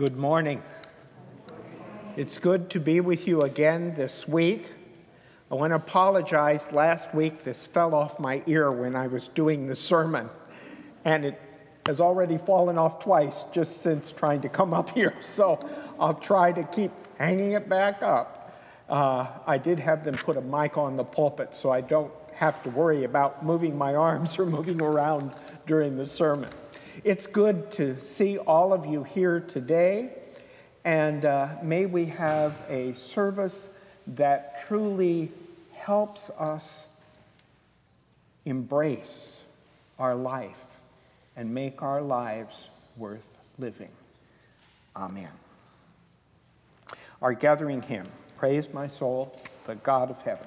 Good morning. It's good to be with you again this week. I want to apologize. Last week, this fell off my ear when I was doing the sermon, and it has already fallen off twice just since trying to come up here. So I'll try to keep hanging it back up. Uh, I did have them put a mic on the pulpit so I don't have to worry about moving my arms or moving around during the sermon. It's good to see all of you here today, and uh, may we have a service that truly helps us embrace our life and make our lives worth living. Amen. Our gathering hymn, Praise My Soul, the God of Heaven.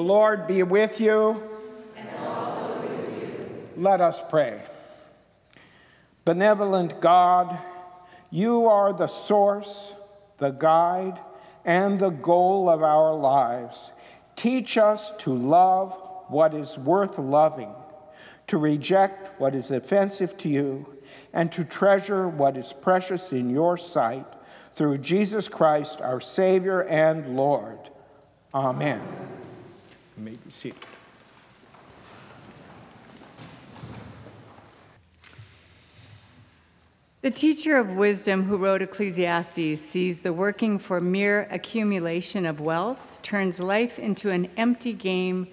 The Lord be with you. With you. Let us pray. Benevolent God, you are the source, the guide, and the goal of our lives. Teach us to love what is worth loving, to reject what is offensive to you, and to treasure what is precious in your sight through Jesus Christ, our Savior and Lord. Amen. You may be seated. The teacher of wisdom who wrote Ecclesiastes sees the working for mere accumulation of wealth turns life into an empty game,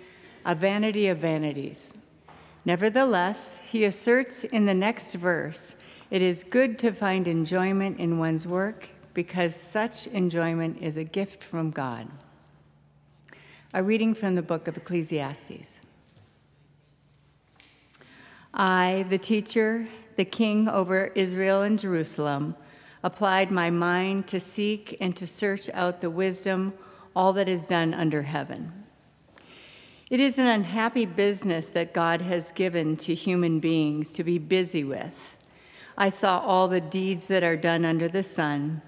a vanity of vanities. Nevertheless, he asserts in the next verse it is good to find enjoyment in one's work because such enjoyment is a gift from God. A reading from the book of Ecclesiastes. I, the teacher, the king over Israel and Jerusalem, applied my mind to seek and to search out the wisdom, all that is done under heaven. It is an unhappy business that God has given to human beings to be busy with. I saw all the deeds that are done under the sun,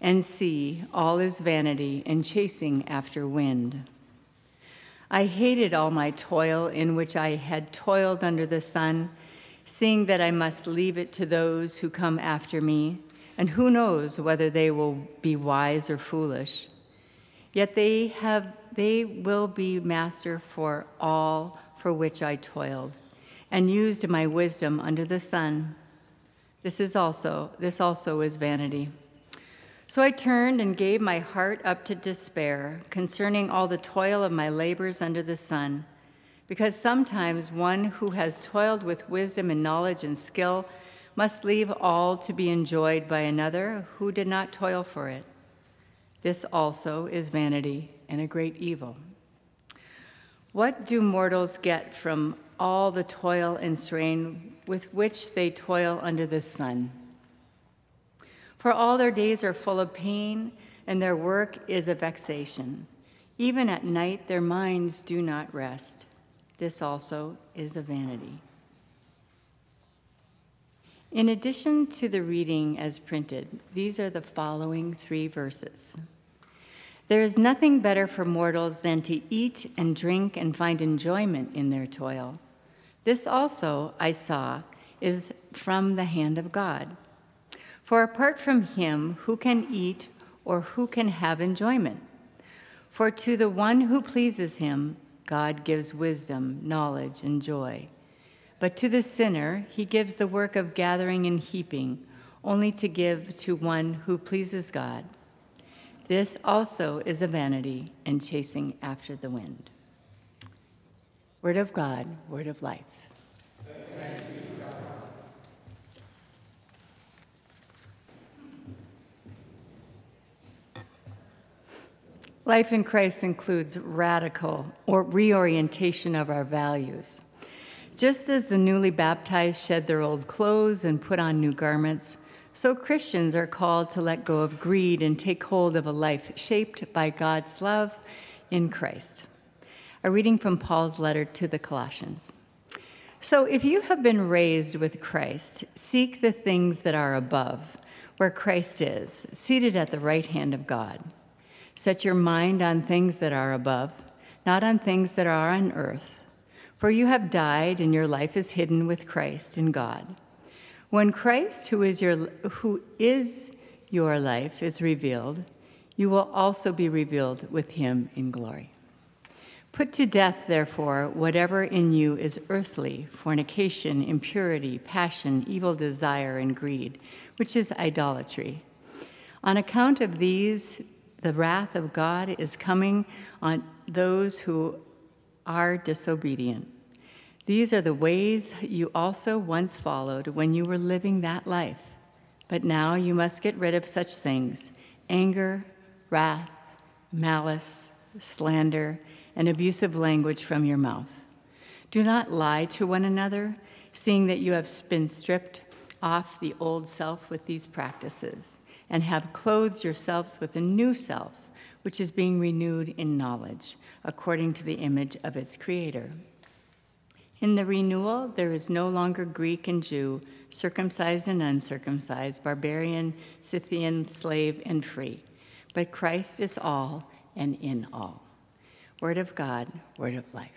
and see, all is vanity and chasing after wind. I hated all my toil in which I had toiled under the sun seeing that I must leave it to those who come after me, and who knows whether they will be wise or foolish. Yet they have they will be master for all for which I toiled, and used my wisdom under the sun. This is also this also is vanity. So I turned and gave my heart up to despair concerning all the toil of my labors under the sun because sometimes one who has toiled with wisdom and knowledge and skill must leave all to be enjoyed by another who did not toil for it. This also is vanity and a great evil. What do mortals get from all the toil and strain with which they toil under the sun? For all their days are full of pain, and their work is a vexation. Even at night, their minds do not rest. This also is a vanity. In addition to the reading as printed, these are the following three verses. There is nothing better for mortals than to eat and drink and find enjoyment in their toil. This also, I saw, is from the hand of God. For apart from him, who can eat or who can have enjoyment? For to the one who pleases him, God gives wisdom, knowledge, and joy. But to the sinner, he gives the work of gathering and heaping, only to give to one who pleases God. This also is a vanity and chasing after the wind. Word of God, word of life. Life in Christ includes radical or reorientation of our values. Just as the newly baptized shed their old clothes and put on new garments, so Christians are called to let go of greed and take hold of a life shaped by God's love in Christ. A reading from Paul's letter to the Colossians. So if you have been raised with Christ, seek the things that are above, where Christ is, seated at the right hand of God. Set your mind on things that are above, not on things that are on earth. For you have died, and your life is hidden with Christ in God. When Christ, who is your, who is your life, is revealed, you will also be revealed with him in glory. Put to death, therefore, whatever in you is earthly fornication, impurity, passion, evil desire, and greed, which is idolatry. On account of these, the wrath of God is coming on those who are disobedient. These are the ways you also once followed when you were living that life. But now you must get rid of such things anger, wrath, malice, slander, and abusive language from your mouth. Do not lie to one another, seeing that you have been stripped off the old self with these practices and have clothed yourselves with a new self, which is being renewed in knowledge, according to the image of its creator. In the renewal, there is no longer Greek and Jew, circumcised and uncircumcised, barbarian, Scythian, slave, and free, but Christ is all and in all. Word of God, word of life.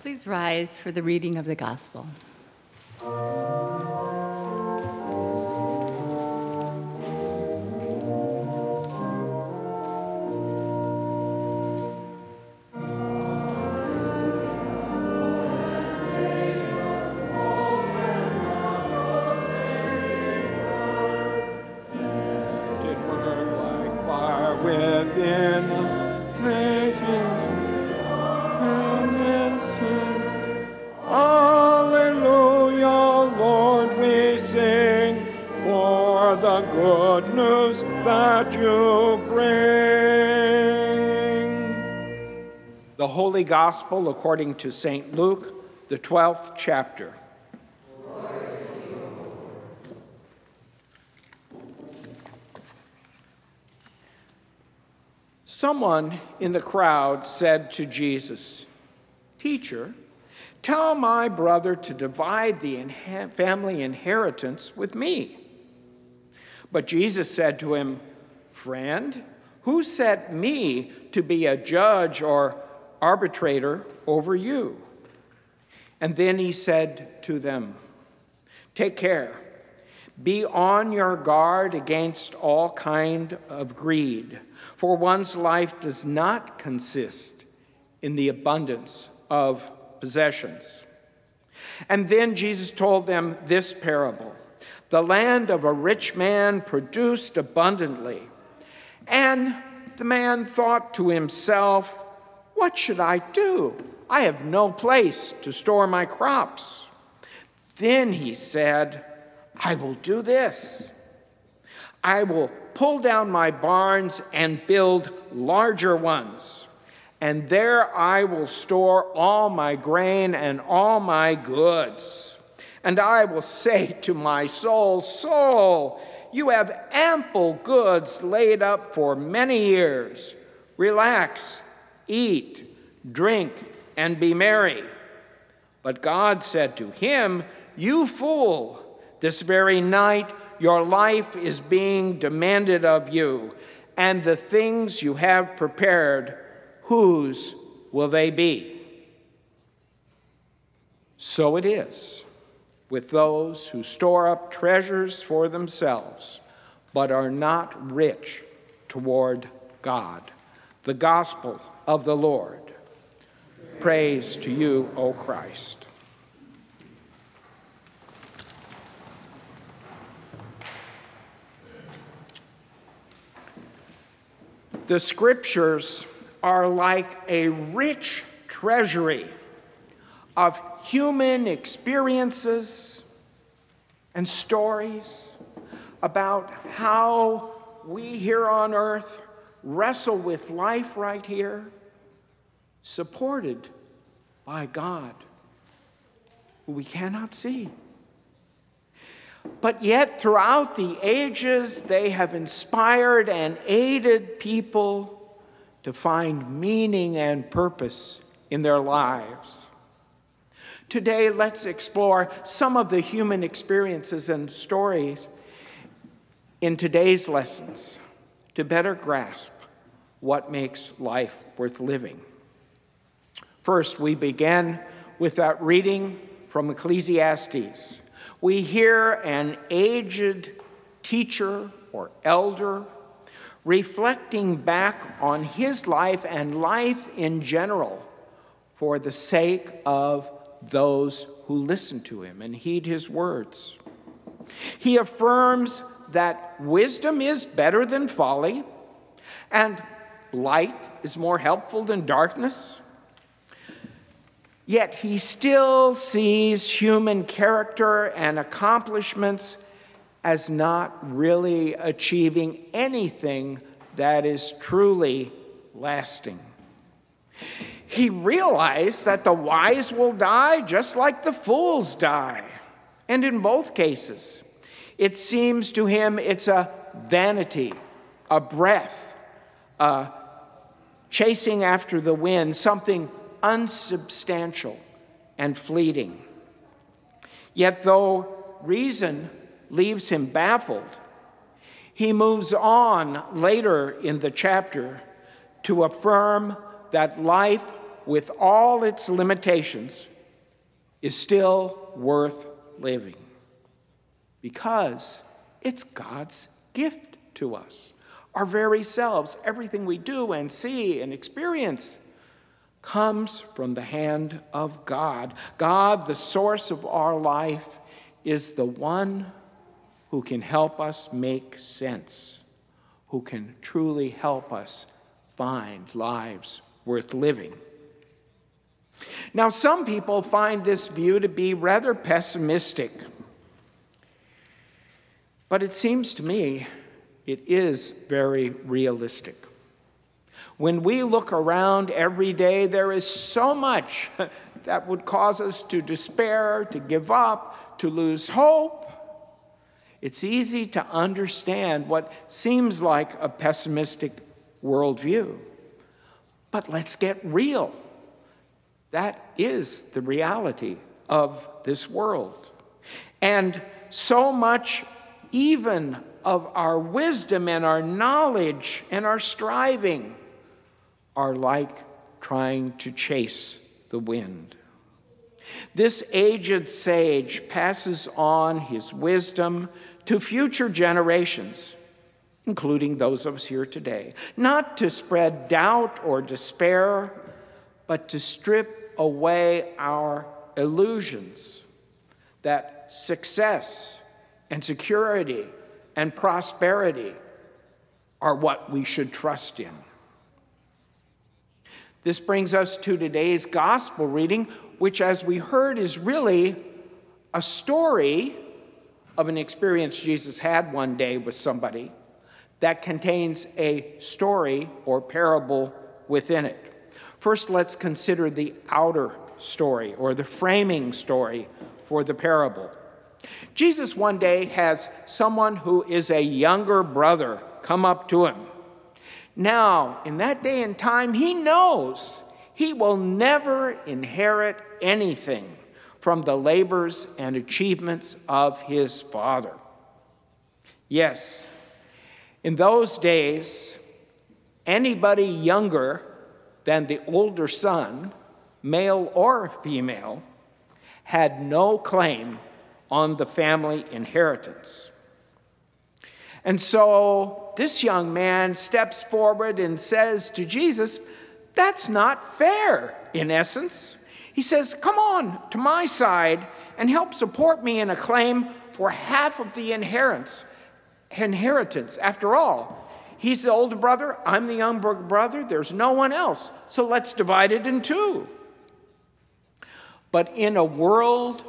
Please rise for the reading of the gospel. Gospel according to St. Luke, the 12th chapter. Someone in the crowd said to Jesus, Teacher, tell my brother to divide the family inheritance with me. But Jesus said to him, Friend, who set me to be a judge or arbitrator over you. And then he said to them, Take care. Be on your guard against all kind of greed, for one's life does not consist in the abundance of possessions. And then Jesus told them this parable The land of a rich man produced abundantly. And the man thought to himself, what should I do? I have no place to store my crops. Then he said, I will do this. I will pull down my barns and build larger ones, and there I will store all my grain and all my goods. And I will say to my soul, Soul, you have ample goods laid up for many years. Relax eat, drink, and be merry. But God said to him, You fool, this very night your life is being demanded of you, and the things you have prepared, whose will they be? So it is with those who store up treasures for themselves, but are not rich toward God. The gospel of the Lord. Praise to you, O Christ. The scriptures are like a rich treasury of human experiences and stories about how we here on earth wrestle with life right here, supported by God, who we cannot see. But yet, throughout the ages, they have inspired and aided people to find meaning and purpose in their lives. Today, let's explore some of the human experiences and stories in today's lessons to better grasp what makes life worth living. First, we begin with that reading from Ecclesiastes. We hear an aged teacher or elder reflecting back on his life and life in general for the sake of those who listen to him and heed his words. He affirms that wisdom is better than folly and light is more helpful than darkness. Yet he still sees human character and accomplishments as not really achieving anything that is truly lasting. He realized that the wise will die just like the fools die. And in both cases, it seems to him it's a vanity a breath, uh, chasing after the wind, something unsubstantial and fleeting. Yet, though reason leaves him baffled, he moves on later in the chapter to affirm that life, with all its limitations, is still worth living because it's God's gift to us. Our very selves, everything we do and see and experience, comes from the hand of God. God, the source of our life, is the one who can help us make sense, who can truly help us find lives worth living. Now, some people find this view to be rather pessimistic, but it seems to me it is very realistic. When we look around every day, there is so much that would cause us to despair, to give up, to lose hope. It's easy to understand what seems like a pessimistic worldview. But let's get real. That is the reality of this world. And so much, even of our wisdom and our knowledge and our striving, are like trying to chase the wind. This aged sage passes on his wisdom to future generations, including those of us here today, not to spread doubt or despair, but to strip away our illusions that success and security and prosperity are what we should trust in. This brings us to today's gospel reading, which, as we heard, is really a story of an experience Jesus had one day with somebody that contains a story or parable within it. First, let's consider the outer story or the framing story for the parable. Jesus one day has someone who is a younger brother come up to him. Now, in that day and time, he knows he will never inherit anything from the labors and achievements of his father. Yes, in those days, anybody younger than the older son, male or female, had no claim on the family inheritance. And so this young man steps forward and says to Jesus, That's not fair, in essence. He says, Come on to my side and help support me in a claim for half of the inheritance. Inheritance. After all, He's the older brother, I'm the younger brother, there's no one else. So let's divide it in two. But in a world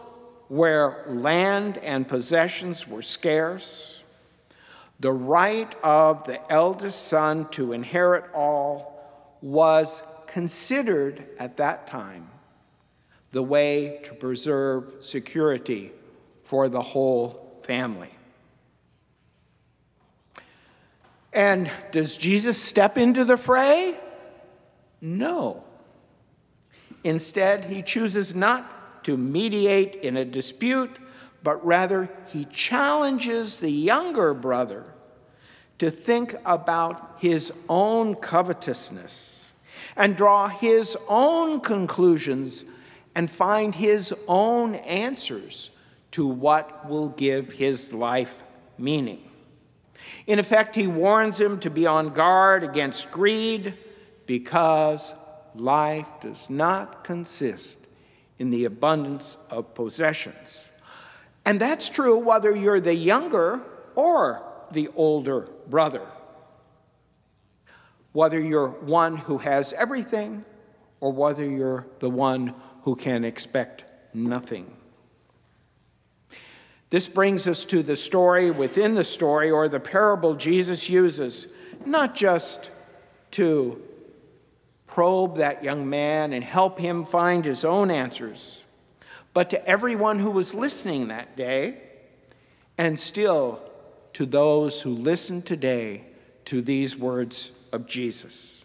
where land and possessions were scarce, the right of the eldest son to inherit all was considered at that time the way to preserve security for the whole family. And does Jesus step into the fray? No. Instead, he chooses not to mediate in a dispute, but rather he challenges the younger brother to think about his own covetousness and draw his own conclusions and find his own answers to what will give his life meaning. In effect, he warns him to be on guard against greed because life does not consist in the abundance of possessions. And that's true whether you're the younger or the older brother. Whether you're one who has everything or whether you're the one who can expect nothing. This brings us to the story within the story or the parable Jesus uses, not just to probe that young man and help him find his own answers, but to everyone who was listening that day, and still to those who listen today to these words of Jesus.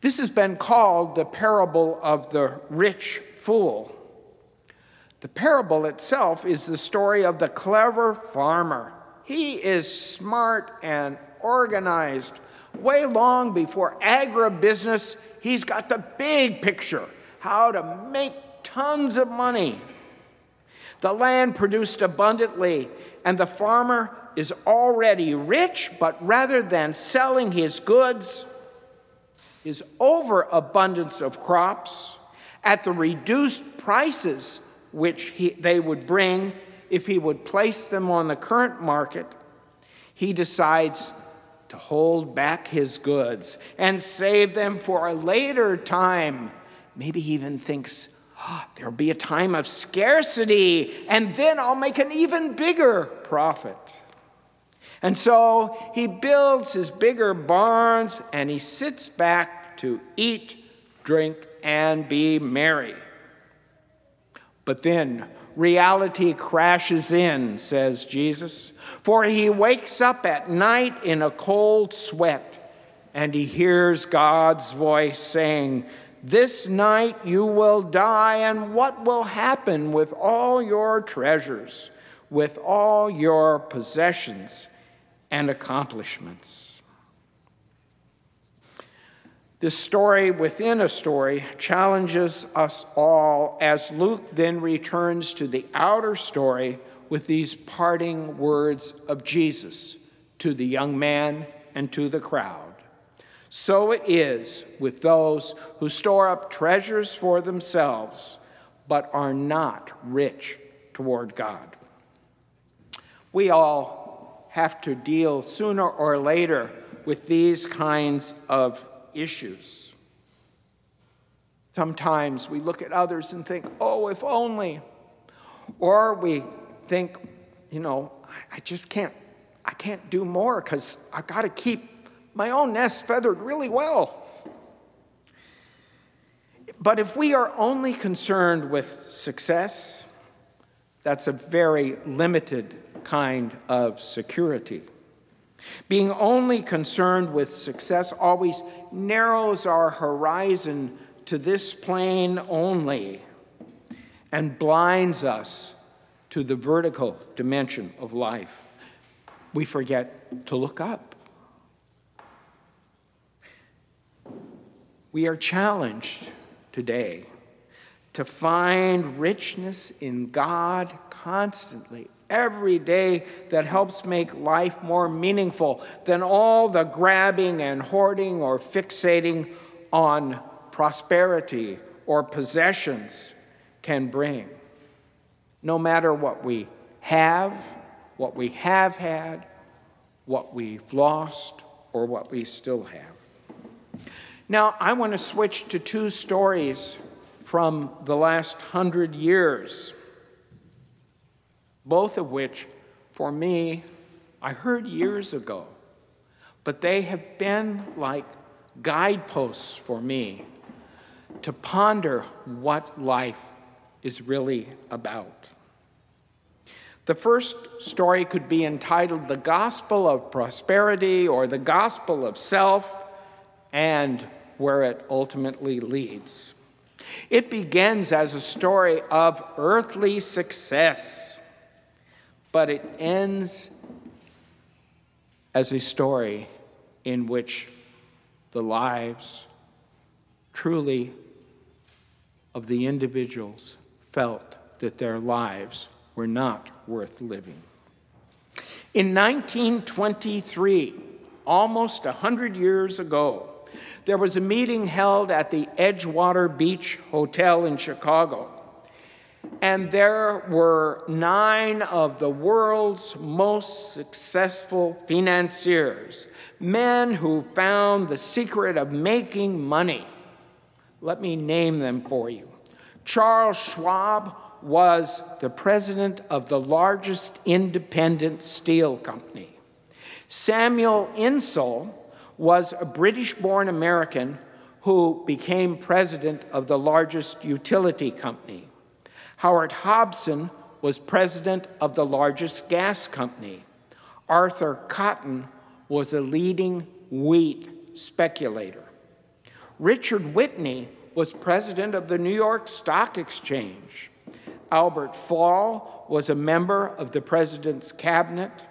This has been called the parable of the rich fool. The parable itself is the story of the clever farmer. He is smart and organized. Way long before agribusiness, he's got the big picture how to make tons of money. The land produced abundantly, and the farmer is already rich, but rather than selling his goods, his overabundance of crops at the reduced prices which he, they would bring if he would place them on the current market, he decides to hold back his goods and save them for a later time. Maybe he even thinks, oh, there'll be a time of scarcity, and then I'll make an even bigger profit. And so he builds his bigger barns and he sits back to eat, drink, and be merry. But then reality crashes in, says Jesus, for he wakes up at night in a cold sweat and he hears God's voice saying, This night you will die, and what will happen with all your treasures, with all your possessions and accomplishments? This story within a story challenges us all as Luke then returns to the outer story with these parting words of Jesus to the young man and to the crowd. So it is with those who store up treasures for themselves, but are not rich toward God. We all have to deal sooner or later with these kinds of issues. Sometimes we look at others and think, oh, if only. Or we think, you know, I just can't, I can't do more because I've got to keep my own nest feathered really well. But if we are only concerned with success, that's a very limited kind of security. Being only concerned with success always narrows our horizon to this plane only and blinds us to the vertical dimension of life. We forget to look up. We are challenged today to find richness in God constantly every day that helps make life more meaningful than all the grabbing and hoarding or fixating on prosperity or possessions can bring. No matter what we have, what we have had, what we've lost, or what we still have. Now, I want to switch to two stories from the last hundred years both of which, for me, I heard years ago, but they have been like guideposts for me to ponder what life is really about. The first story could be entitled The Gospel of Prosperity or The Gospel of Self and where it ultimately leads. It begins as a story of earthly success but it ends as a story in which the lives truly of the individuals felt that their lives were not worth living. In 1923, almost 100 years ago, there was a meeting held at the Edgewater Beach Hotel in Chicago and there were nine of the world's most successful financiers, men who found the secret of making money. Let me name them for you. Charles Schwab was the president of the largest independent steel company. Samuel Insull was a British born American who became president of the largest utility company. Howard Hopson was president of the largest gas company. Arthur Cutten was a leading wheat speculator. Richard Whitney was president of the New York Stock Exchange. Albert Fall was a member of the president's cabinet.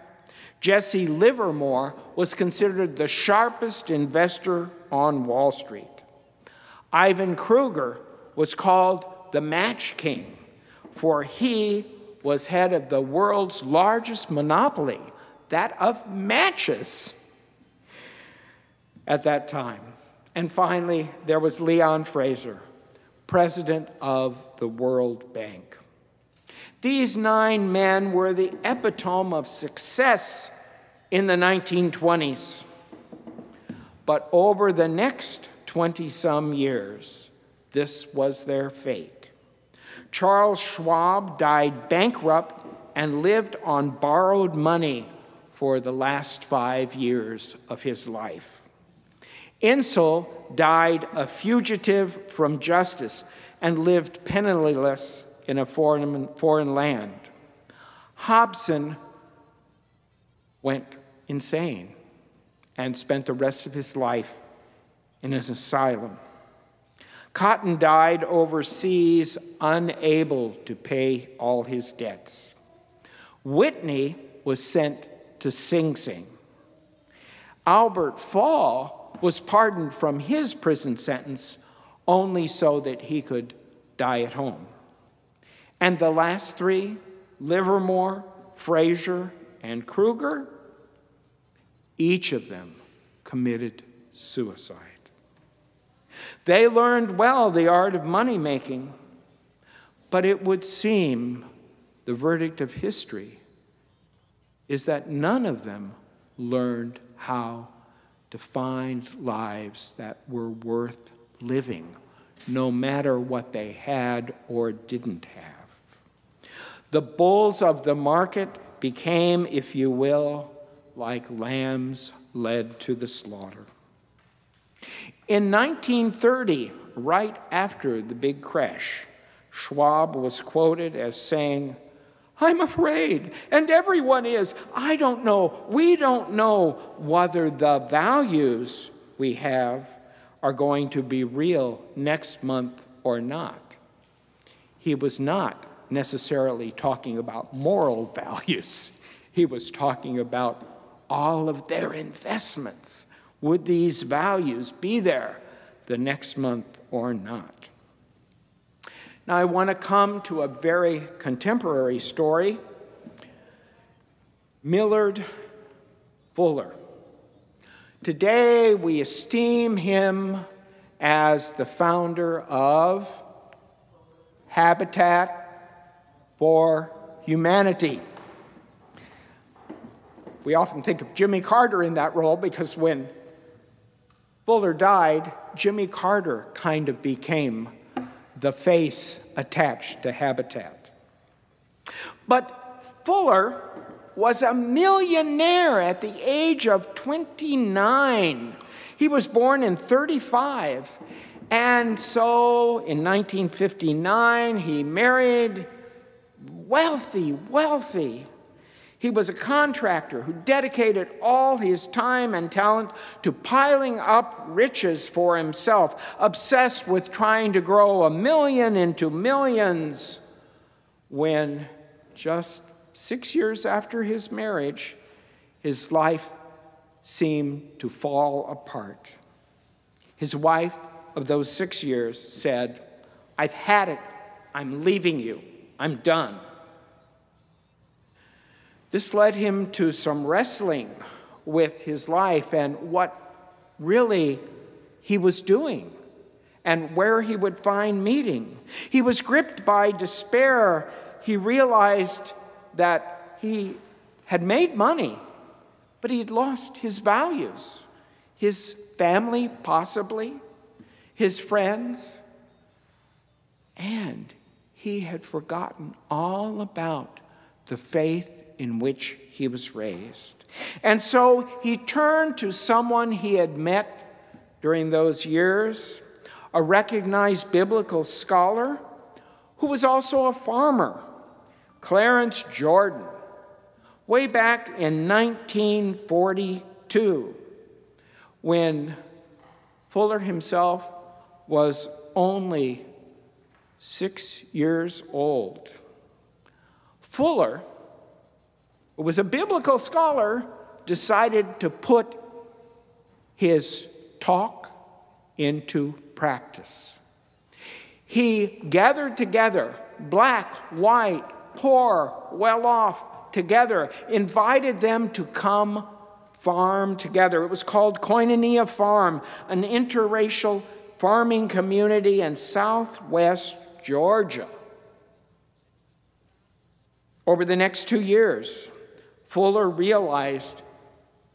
Jesse Livermore was considered the sharpest investor on Wall Street. Ivan Kreuger was called the Match King, for he was head of the world's largest monopoly, that of matches, at that time. And finally, there was Leon Fraser, president of the World Bank. These nine men were the epitome of success in the 1920s. But over the next 20 some years, this was their fate. Charles Schwab died bankrupt and lived on borrowed money for the last five years of his life. Insull died a fugitive from justice and lived penniless in a foreign, foreign land. Hopson went insane and spent the rest of his life in an asylum. Cutten died overseas, unable to pay all his debts. Whitney was sent to Sing Sing. Albert Fall was pardoned from his prison sentence only so that he could die at home. And the last three, Livermore, Fraser, and Kreuger, each of them committed suicide. They learned well the art of money making, but it would seem the verdict of history is that none of them learned how to find lives that were worth living, no matter what they had or didn't have. The bulls of the market became, if you will, like lambs led to the slaughter. In 1930, right after the big crash, Schwab was quoted as saying, I'm afraid, and everyone is. I don't know. We don't know whether the values we have are going to be real next month or not. He was not necessarily talking about moral values, he was talking about all of their investments. Would these values be there the next month or not? Now, I want to come to a very contemporary story Millard Fuller. Today, we esteem him as the founder of Habitat for Humanity. We often think of Jimmy Carter in that role because when Fuller died, Jimmy Carter kind of became the face attached to Habitat. But Fuller was a millionaire at the age of 29. He was born in 35. And so in 1959, he married wealthy, wealthy he was a contractor who dedicated all his time and talent to piling up riches for himself, obsessed with trying to grow a million into millions. When just six years after his marriage, his life seemed to fall apart. His wife of those six years said, I've had it. I'm leaving you. I'm done. This led him to some wrestling with his life and what really he was doing and where he would find meaning. He was gripped by despair. He realized that he had made money, but he had lost his values, his family, possibly, his friends, and he had forgotten all about the faith in which he was raised. And so he turned to someone he had met during those years, a recognized biblical scholar who was also a farmer, Clarence Jordan. Way back in 1942, when Fuller himself was only six years old. Fuller, who was a biblical scholar, decided to put his talk into practice. He gathered together black, white, poor, well off together, invited them to come farm together. It was called Koinonia Farm, an interracial farming community in southwest Georgia. Over the next two years, Fuller realized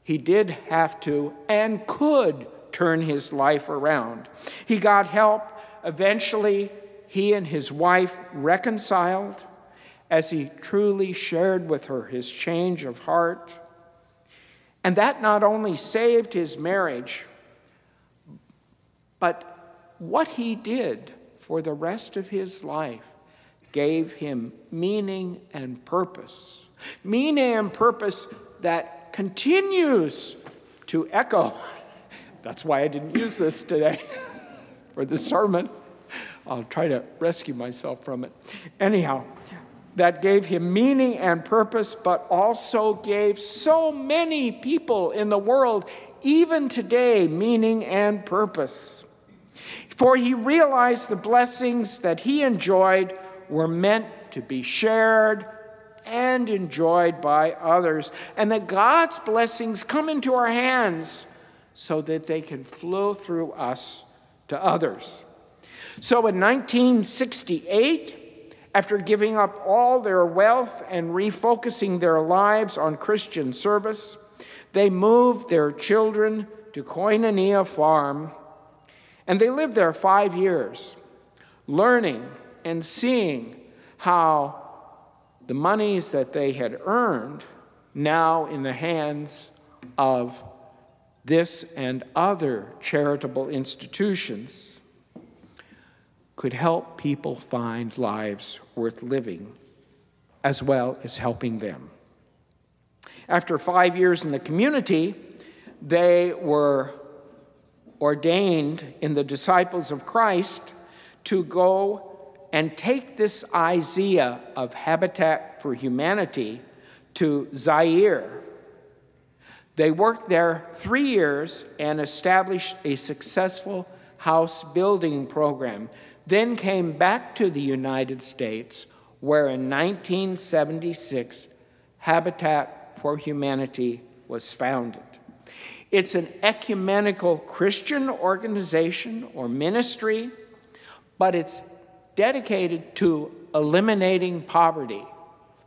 he did have to and could turn his life around. He got help. Eventually, he and his wife reconciled as he truly shared with her his change of heart. And that not only saved his marriage, but what he did for the rest of his life gave him meaning and purpose. Meaning and purpose that continues to echo. That's why I didn't use this today for the sermon. I'll try to rescue myself from it. Anyhow, that gave him meaning and purpose, but also gave so many people in the world, even today, meaning and purpose. For he realized the blessings that he enjoyed were meant to be shared and enjoyed by others, and that God's blessings come into our hands so that they can flow through us to others. So in 1968, after giving up all their wealth and refocusing their lives on Christian service, they moved their children to Koinonia Farm, and they lived there five years, learning and seeing how the monies that they had earned now in the hands of this and other charitable institutions could help people find lives worth living as well as helping them. After five years in the community, they were ordained in the disciples of Christ to go and take this idea of Habitat for Humanity to Zaire. They worked there three years and established a successful house building program, then came back to the United States, where in 1976, Habitat for Humanity was founded. It's an ecumenical Christian organization or ministry, but it's dedicated to eliminating poverty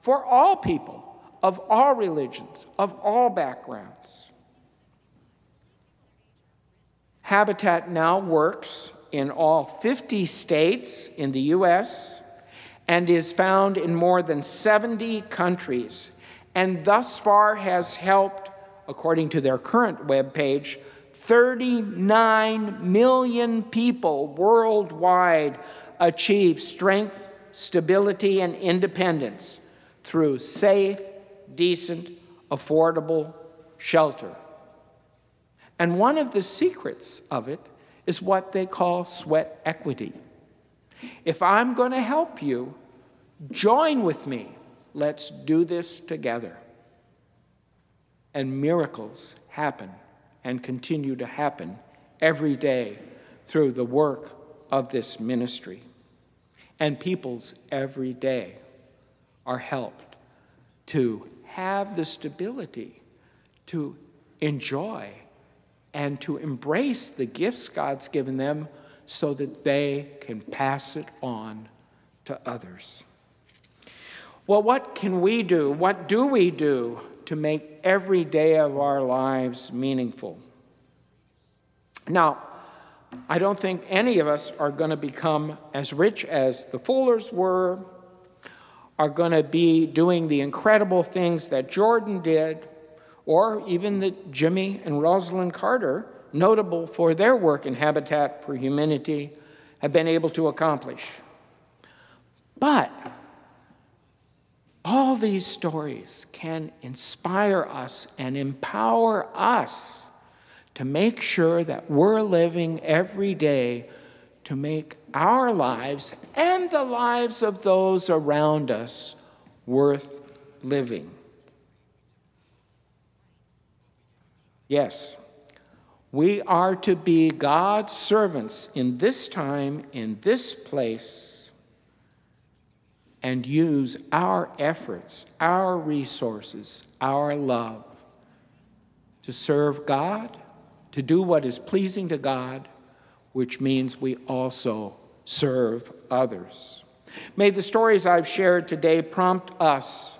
for all people of all religions, of all backgrounds. Habitat now works in all 50 states in the U.S. and is found in more than 70 countries, and thus far has helped, according to their current webpage, 39 million people worldwide achieve strength, stability, and independence through safe, decent, affordable shelter. And one of the secrets of it is what they call sweat equity. If I'm going to help you, join with me. Let's do this together. And miracles happen and continue to happen every day through the work of this ministry. And peoples every day are helped to have the stability to enjoy and to embrace the gifts God's given them so that they can pass it on to others. Well, what can we do? What do we do to make every day of our lives meaningful? Now, I don't think any of us are going to become as rich as the Fullers were, are going to be doing the incredible things that Jordan did, or even that Jimmy and Rosalynn Carter, notable for their work in Habitat for Humanity, have been able to accomplish. But All these stories can inspire us and empower us to make sure that we're living every day to make our lives and the lives of those around us worth living. Yes, we are to be God's servants in this time, in this place, and use our efforts, our resources, our love to serve God, to do what is pleasing to God, which means we also serve others. May the stories I've shared today prompt us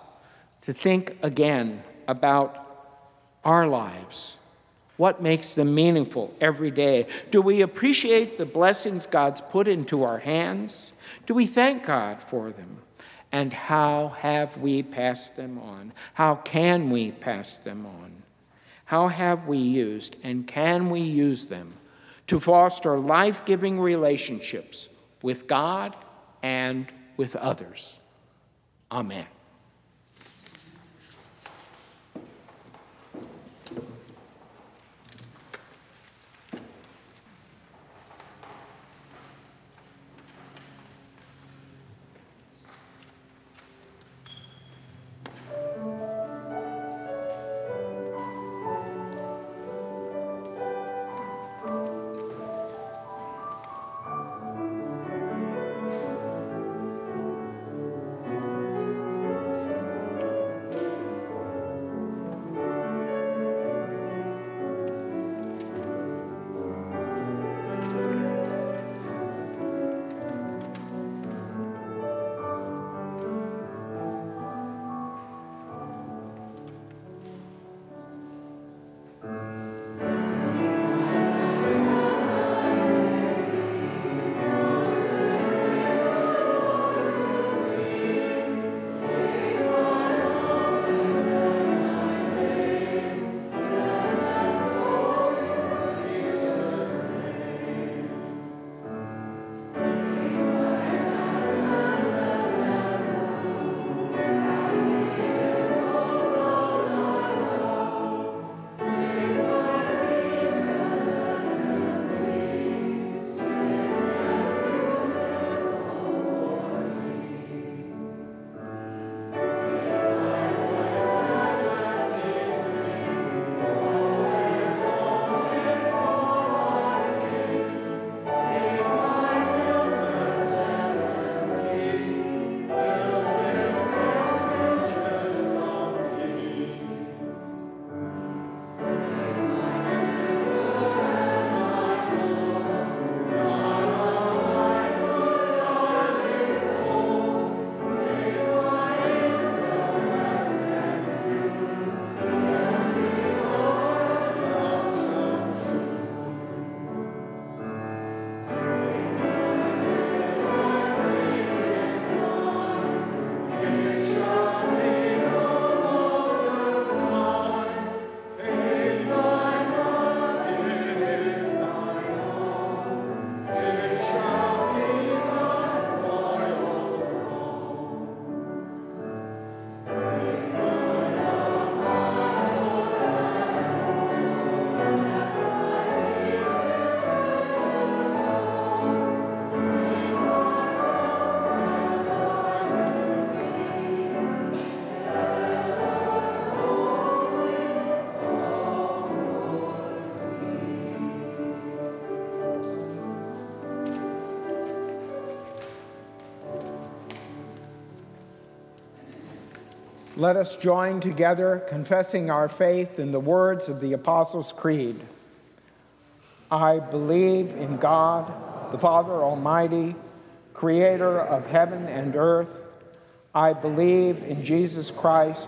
to think again about our lives. What makes them meaningful every day? Do we appreciate the blessings God's put into our hands? Do we thank God for them? And how have we passed them on? How can we pass them on? How have we used and can we use them to foster life giving relationships with God and with others? Amen. Let us join together confessing our faith in the words of the Apostles' Creed. I believe in God, the Father Almighty, creator of heaven and earth. I believe in Jesus Christ,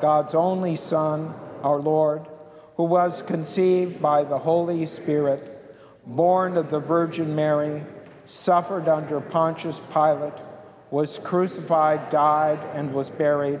God's only Son, our Lord, who was conceived by the Holy Spirit, born of the Virgin Mary, suffered under Pontius Pilate, was crucified, died, and was buried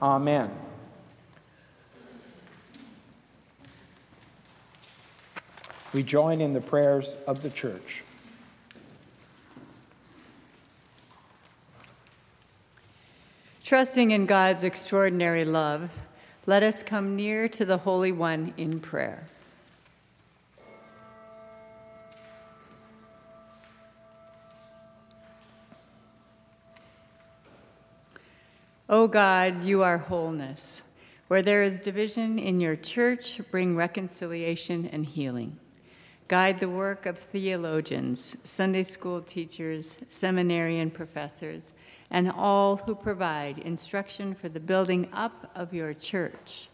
Amen. We join in the prayers of the church. Trusting in God's extraordinary love, let us come near to the Holy One in prayer. O God, you are wholeness. Where there is division in your church, bring reconciliation and healing. Guide the work of theologians, Sunday school teachers, seminarian professors, and all who provide instruction for the building up of your church.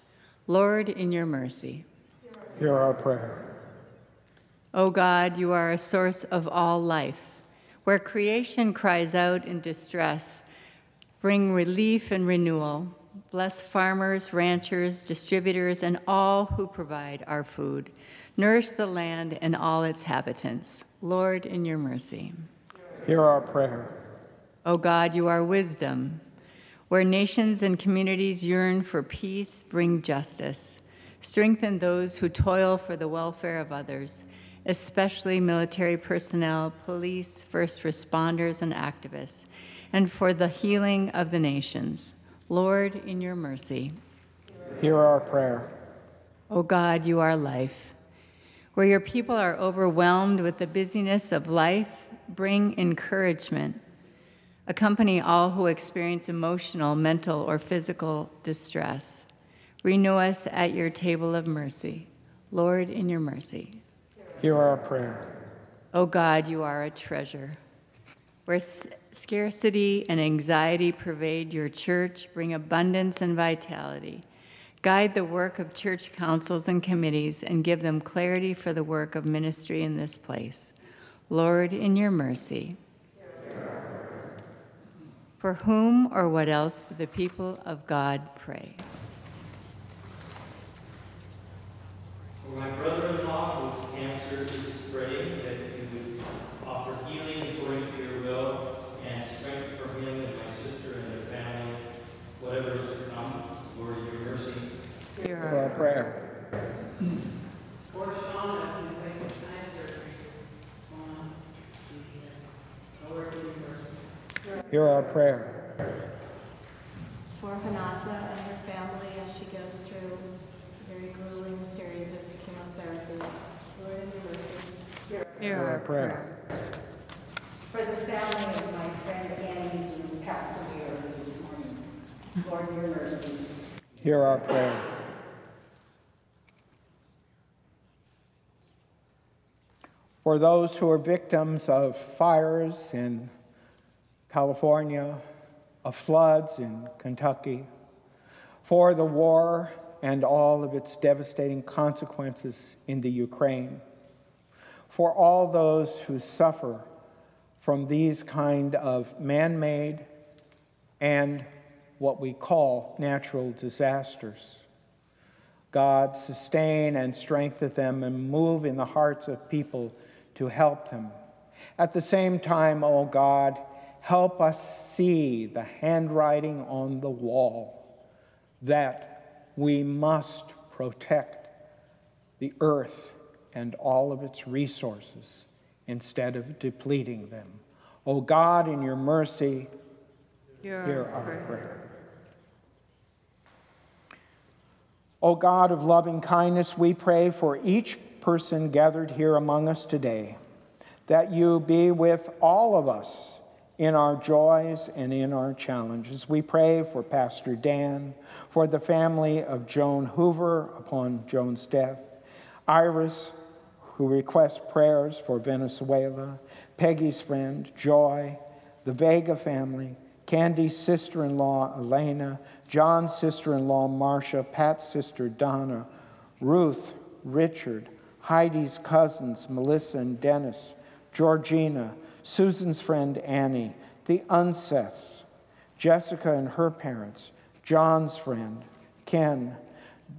Lord, in your mercy. Hear our prayer. O God, you are a source of all life. Where creation cries out in distress, bring relief and renewal. Bless farmers, ranchers, distributors, and all who provide our food. Nourish the land and all its habitants. Lord, in your mercy. Hear our prayer. O God, you are wisdom. Where nations and communities yearn for peace, bring justice. Strengthen those who toil for the welfare of others, especially military personnel, police, first responders, and activists, and for the healing of the nations. Lord, in your mercy. Hear our prayer. O God, you are life. Where your people are overwhelmed with the busyness of life, bring encouragement Accompany all who experience emotional, mental, or physical distress. Renew us at your table of mercy. Lord, in your mercy. Hear our prayer. O God, you are a treasure. Where scarcity and anxiety pervade your church, bring abundance and vitality. Guide the work of church councils and committees and give them clarity for the work of ministry in this place. Lord, in your mercy. For whom or what else do the people of God pray? For my brother-in-law whose cancer is spreading, that you would offer healing according to your will and strength for him and my sister and their family, whatever is to come, Lord, your mercy. Hear our prayer. Hear our prayer. For Hanata and her family as she goes through a very grueling series of chemotherapy. Lord, in your mercy. Hear our prayer. For the family of my friend Annie who passed away early this morning. Lord, your mercy. Hear our prayer. For those who are victims of fires in California, of floods in Kentucky, for the war and all of its devastating consequences in the Ukraine, for all those who suffer from these kind of man-made and what we call natural disasters. God sustain and strengthen them and move in the hearts of people to help them. At the same time, O oh God, help us see the handwriting on the wall that we must protect the earth and all of its resources instead of depleting them. O oh God, in your mercy, hear, hear our prayer. prayer. O oh God of loving kindness, we pray for each person gathered here among us today, that you be with all of us in our joys and in our challenges. We pray for Pastor Dan, for the family of Joan Hoover upon Joan's death, Iris, who requests prayers for Venezuela, Peggy's friend, Joy, the Vega family, Candy's sister in law, Elena, John's sister in law, Marcia, Pat's sister, Donna, Ruth, Richard, Heidi's cousins, Melissa and Dennis, Georgina, Susan's friend Annie, the Unseths, Jessica and her parents, John's friend, Ken,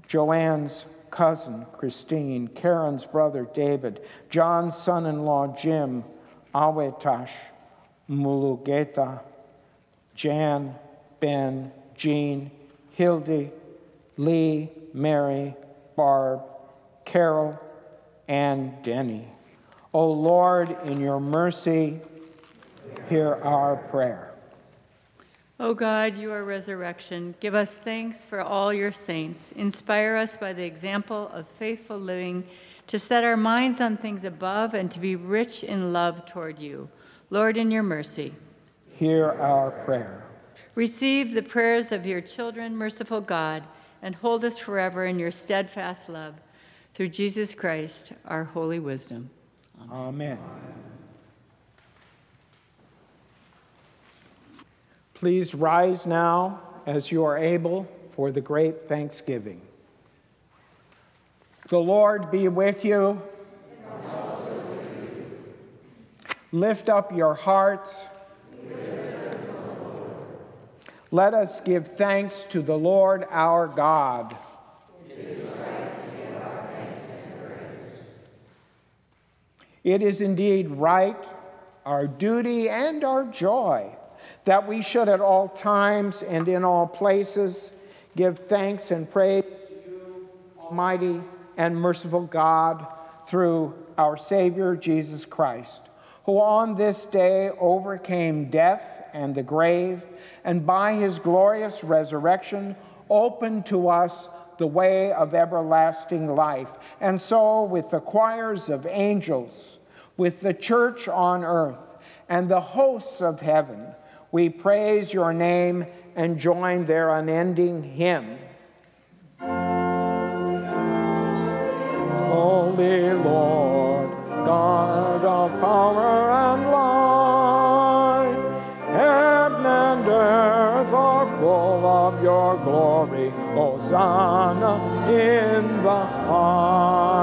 Joanne's cousin, Christine, Karen's brother, David, John's son in law, Jim, Awetash, Mulugeta, Jan, Ben, Jean, Hildy, Lee, Mary, Barb, Carol, and Denny. O oh Lord, in your mercy, hear our prayer. O oh God, you are resurrection. Give us thanks for all your saints. Inspire us by the example of faithful living to set our minds on things above and to be rich in love toward you. Lord, in your mercy, hear our prayer. Receive the prayers of your children, merciful God, and hold us forever in your steadfast love. Through Jesus Christ, our holy wisdom. Amen. Amen. Please rise now as you are able for the great thanksgiving. The Lord be with you. Lift up your hearts. Let us give thanks to the Lord our God. It is indeed right, our duty, and our joy that we should at all times and in all places give thanks and praise to you, Almighty and merciful God, through our Savior Jesus Christ, who on this day overcame death and the grave, and by his glorious resurrection opened to us the way of everlasting life. And so, with the choirs of angels, with the church on earth, and the hosts of heaven, we praise your name and join their unending hymn. Holy Lord, God of power and light, heaven and earth are full of your glory. Hosanna in the highest.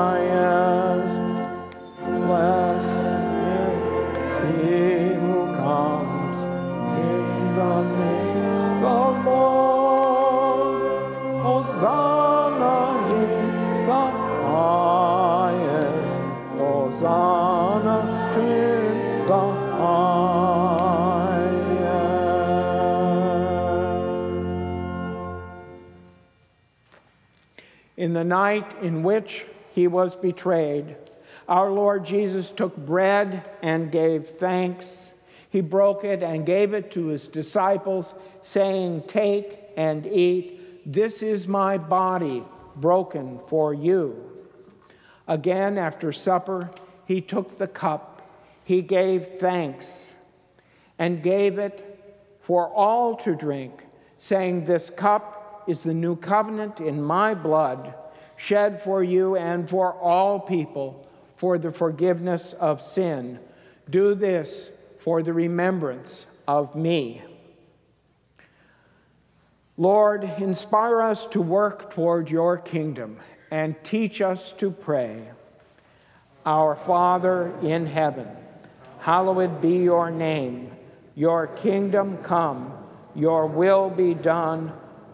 In the night in which he was betrayed, our Lord Jesus took bread and gave thanks. He broke it and gave it to his disciples, saying, Take and eat. This is my body broken for you. Again, after supper, he took the cup. He gave thanks and gave it for all to drink, saying, This cup is the new covenant in my blood, shed for you and for all people for the forgiveness of sin. Do this for the remembrance of me. Lord, inspire us to work toward your kingdom and teach us to pray. Our Father in heaven, hallowed be your name. Your kingdom come, your will be done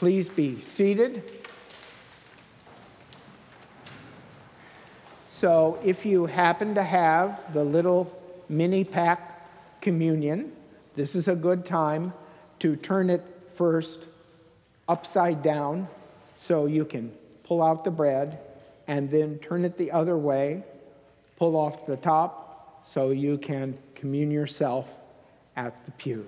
Please be seated. So, if you happen to have the little mini pack communion, this is a good time to turn it first upside down so you can pull out the bread and then turn it the other way, pull off the top so you can commune yourself at the pew.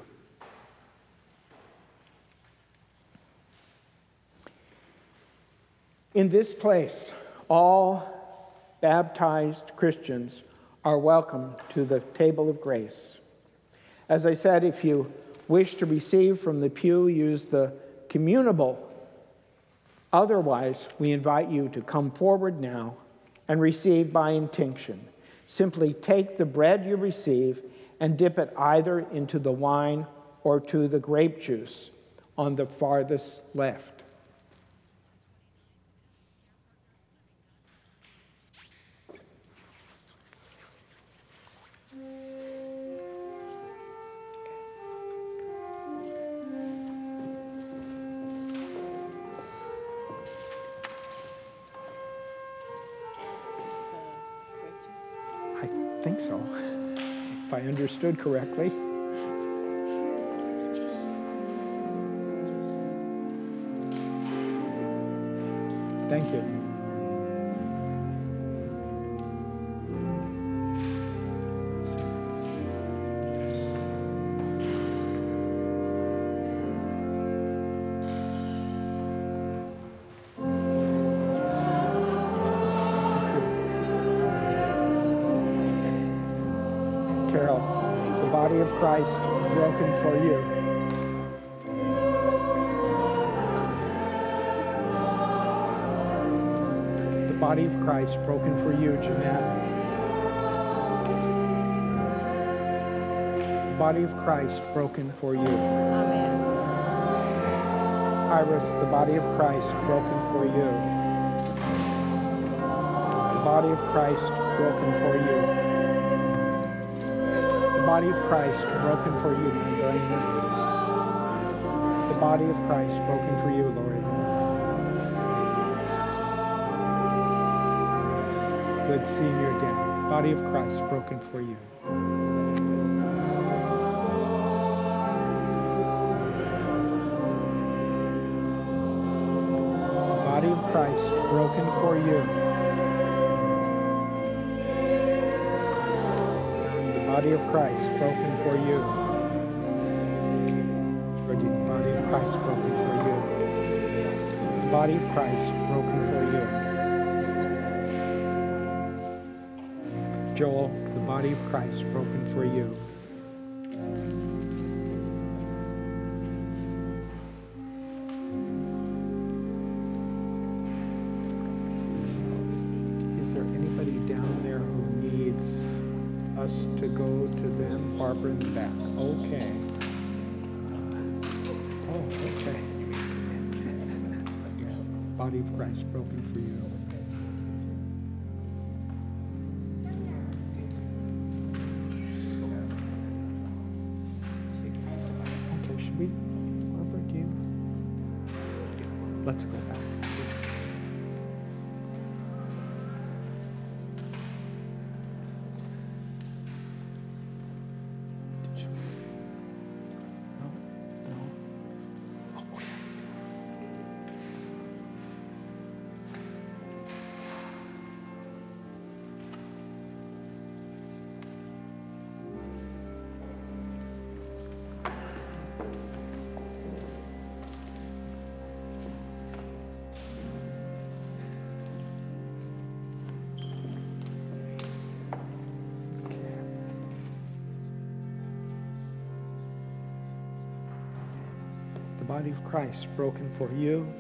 In this place, all baptized Christians are welcome to the table of grace. As I said, if you wish to receive from the pew, use the communable. Otherwise, we invite you to come forward now and receive by intinction. Simply take the bread you receive and dip it either into the wine or to the grape juice on the farthest left. I understood correctly. Thank you. Carol, the body of Christ broken for you. The body of Christ broken for you, Jeanette. The body of Christ broken for you. Amen. Iris, the body of Christ broken for you. The body of Christ broken for you. Body of Christ broken for you. The body of Christ broken for you, Lord. Good seeing you again. Body of Christ broken for you. The body of Christ broken for you. Body of Christ broken for you. The body of Christ broken for you. The body of Christ broken for you. Joel, the body of Christ broken for you. Body of Christ broken for you.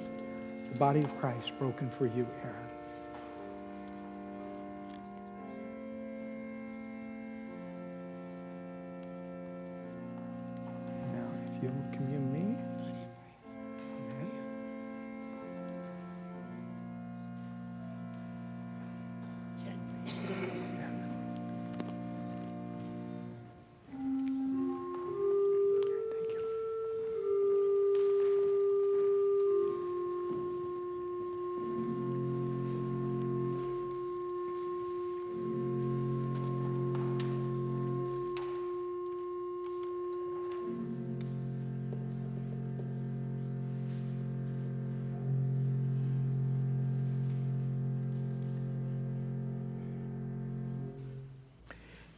The body of Christ broken for you, Aaron.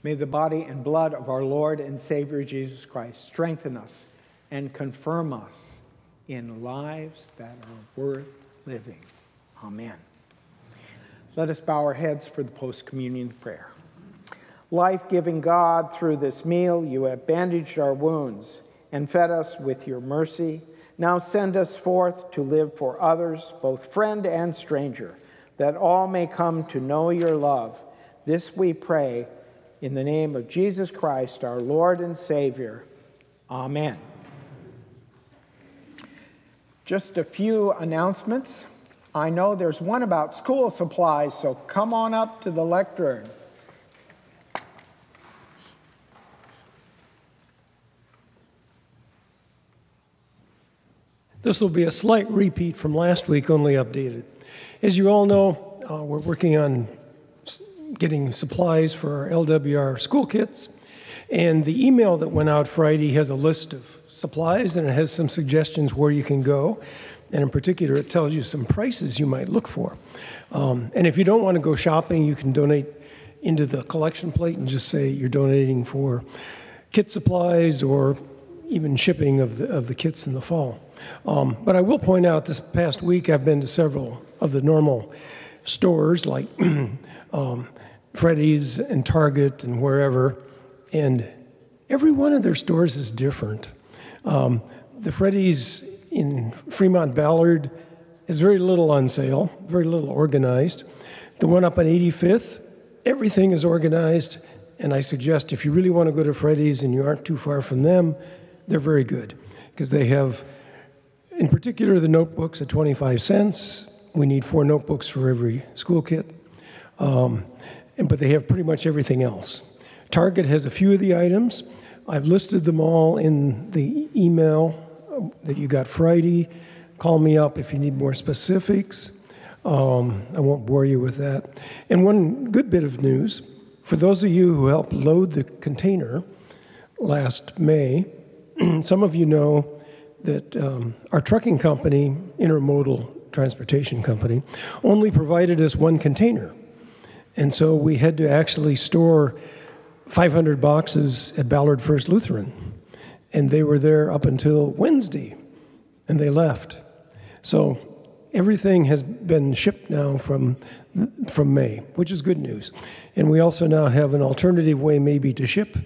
May the body and blood of our Lord and Savior Jesus Christ strengthen us and confirm us in lives that are worth living. Amen. Let us bow our heads for the post communion prayer. Life giving God, through this meal, you have bandaged our wounds and fed us with your mercy. Now send us forth to live for others, both friend and stranger, that all may come to know your love. This we pray in the name of Jesus Christ, our Lord and Savior. Amen. Just a few announcements. I know there's one about school supplies, so come on up to the lectern. This will be a slight repeat from last week, only updated. As you all know, uh, we're working on getting supplies for our LWR school kits. And the email that went out Friday has a list of supplies and it has some suggestions where you can go. And in particular, it tells you some prices you might look for. Um, and if you don't want to go shopping, you can donate into the collection plate and just say you're donating for kit supplies or even shipping of the, of the kits in the fall. Um, but I will point out this past week I've been to several of the normal stores like um, Freddy's and Target and wherever, and every one of their stores is different. Um, the Freddy's in Fremont Ballard is very little on sale, very little organized. The one up on 85th, everything is organized, and I suggest if you really want to go to Freddy's and you aren't too far from them, they're very good because they have, in particular, the notebooks at 25 cents. We need four notebooks for every school kit, um, but they have pretty much everything else. Target has a few of the items. I've listed them all in the email um, that you got Friday. Call me up if you need more specifics. Um, I won't bore you with that. And one good bit of news for those of you who helped load the container last May, some of you know that um, our trucking company, Intermodal Transportation Company, only provided us one container. And so we had to actually store 500 boxes at Ballard First Lutheran. And they were there up until Wednesday, and they left. So everything has been shipped now from, from May, which is good news. And we also now have an alternative way, maybe, to ship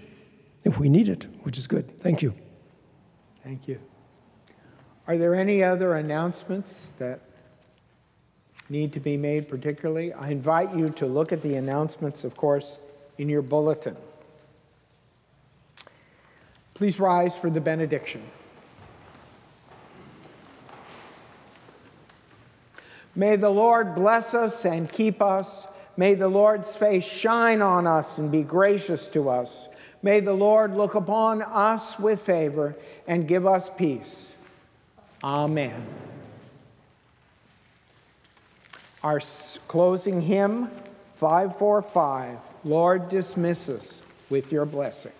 if we need it, which is good. Thank you. Thank you. Are there any other announcements that need to be made particularly? I invite you to look at the announcements, of course, in your bulletin. Please rise for the benediction. May the Lord bless us and keep us. May the Lord's face shine on us and be gracious to us. May the Lord look upon us with favor and give us peace. Amen. Our closing hymn, 545, Lord dismiss us with your blessing.